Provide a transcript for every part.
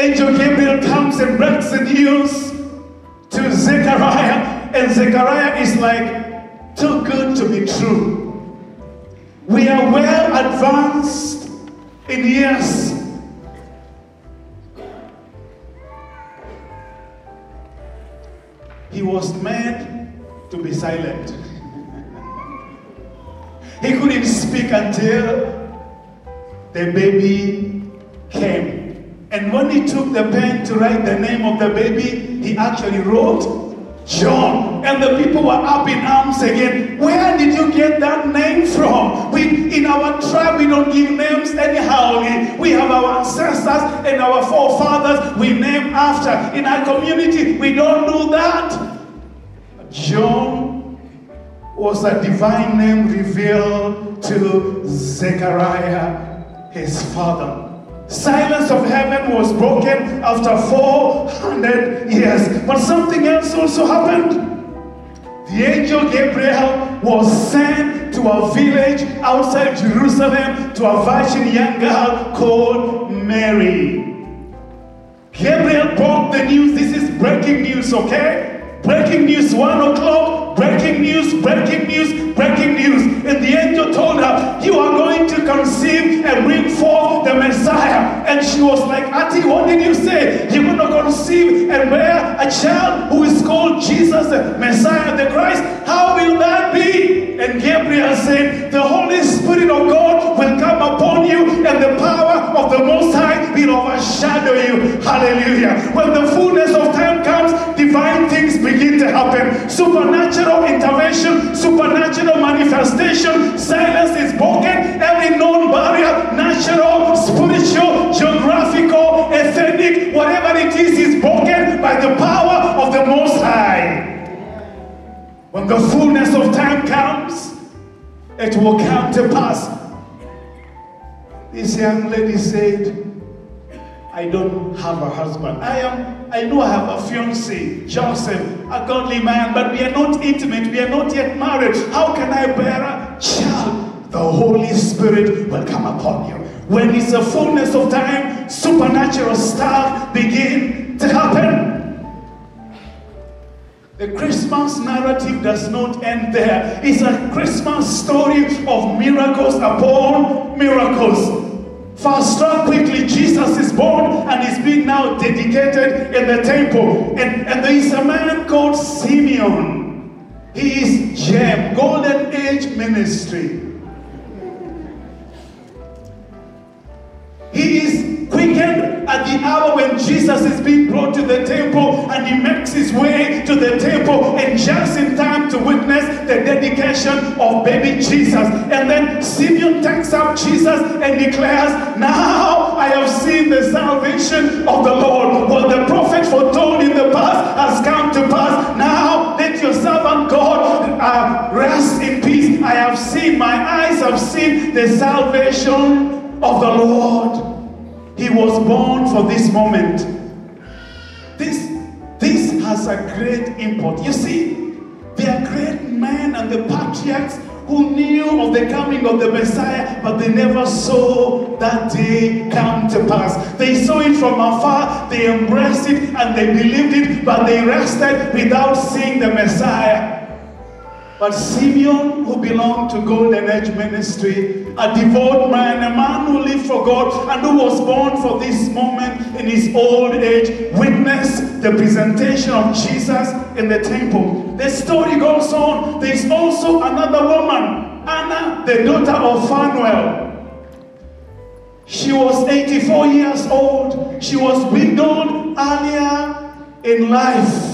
Angel Gabriel comes and breaks the news to Zechariah, and Zechariah is like, too good to be true. We are well advanced in years. He was made to be silent. he couldn't speak until the baby came. And when he took the pen to write the name of the baby, he actually wrote John. And the people were up in arms again. Where did you get that name from? We in our tribe we don't give names anyhow. We, we have our ancestors and our forefathers we name after. In our community, we don't do that. John was a divine name revealed to Zechariah, his father. Silence of heaven was broken after 400 years. But something else also happened. The angel Gabriel was sent to a village outside Jerusalem to a virgin young girl called Mary. Gabriel brought the news. This is breaking news, okay? Breaking news, one o'clock, breaking news, breaking news, breaking news. And the angel told her, You are going to conceive and And she was like, Auntie, what did you say? You're going to conceive and bear a child who is called Jesus, the Messiah, the Christ. How will that be? And Gabriel said, The Holy Spirit of God will come upon you, and the power of the Most High will overshadow you. Hallelujah. When the fullness of time comes, divine things begin to happen. Supernatural intervention, the fullness of time comes, it will come to pass. This young lady said, I don't have a husband. I am, I know I have a fiance, Joseph, a godly man, but we are not intimate. We are not yet married. How can I bear a child? The Holy Spirit will come upon you. When it's the fullness of time, supernatural stuff begin to happen. The Christmas narrative does not end there. It's a Christmas story of miracles upon miracles. Fast track quickly, Jesus is born and is being now dedicated in the temple. And, and there is a man called Simeon. He is gem, golden age ministry. He is at the hour when Jesus is being brought to the temple and he makes his way to the temple and just in time to witness the dedication of baby Jesus. And then Simeon takes up Jesus and declares, Now I have seen the salvation of the Lord. What the prophet foretold in the past has come to pass. Now let your servant God uh, rest in peace. I have seen, my eyes have seen the salvation of the Lord. He was born for this moment. This, this has a great import. You see, there are great men and the patriarchs who knew of the coming of the Messiah, but they never saw that day come to pass. They saw it from afar, they embraced it, and they believed it, but they rested without seeing. But Simeon, who belonged to Golden Age Ministry, a devout man, a man who lived for God and who was born for this moment in his old age, witnessed the presentation of Jesus in the temple. The story goes on. There is also another woman, Anna, the daughter of Phanuel. She was 84 years old. She was widowed earlier in life.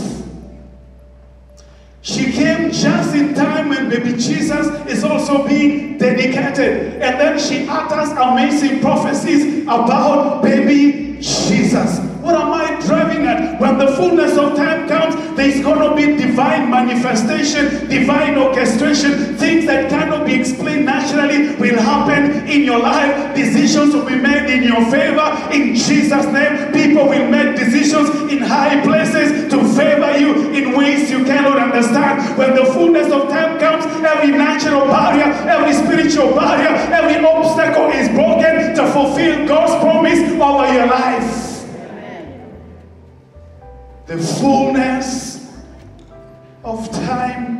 She came just in time when baby Jesus is also being dedicated. And then she utters amazing prophecies about baby Jesus. What am I driving at? When the fullness of time comes, there's going to be divine manifestation, divine orchestration. Things that cannot be explained naturally will happen in your life. Decisions will be made in your favor. In Jesus' name, people will make in high places to favor you in ways you cannot understand understand when the fullness of time comes, every natural barrier, every spiritual barrier, every obstacle is broken to fulfill God's promise over your life. The fullness of time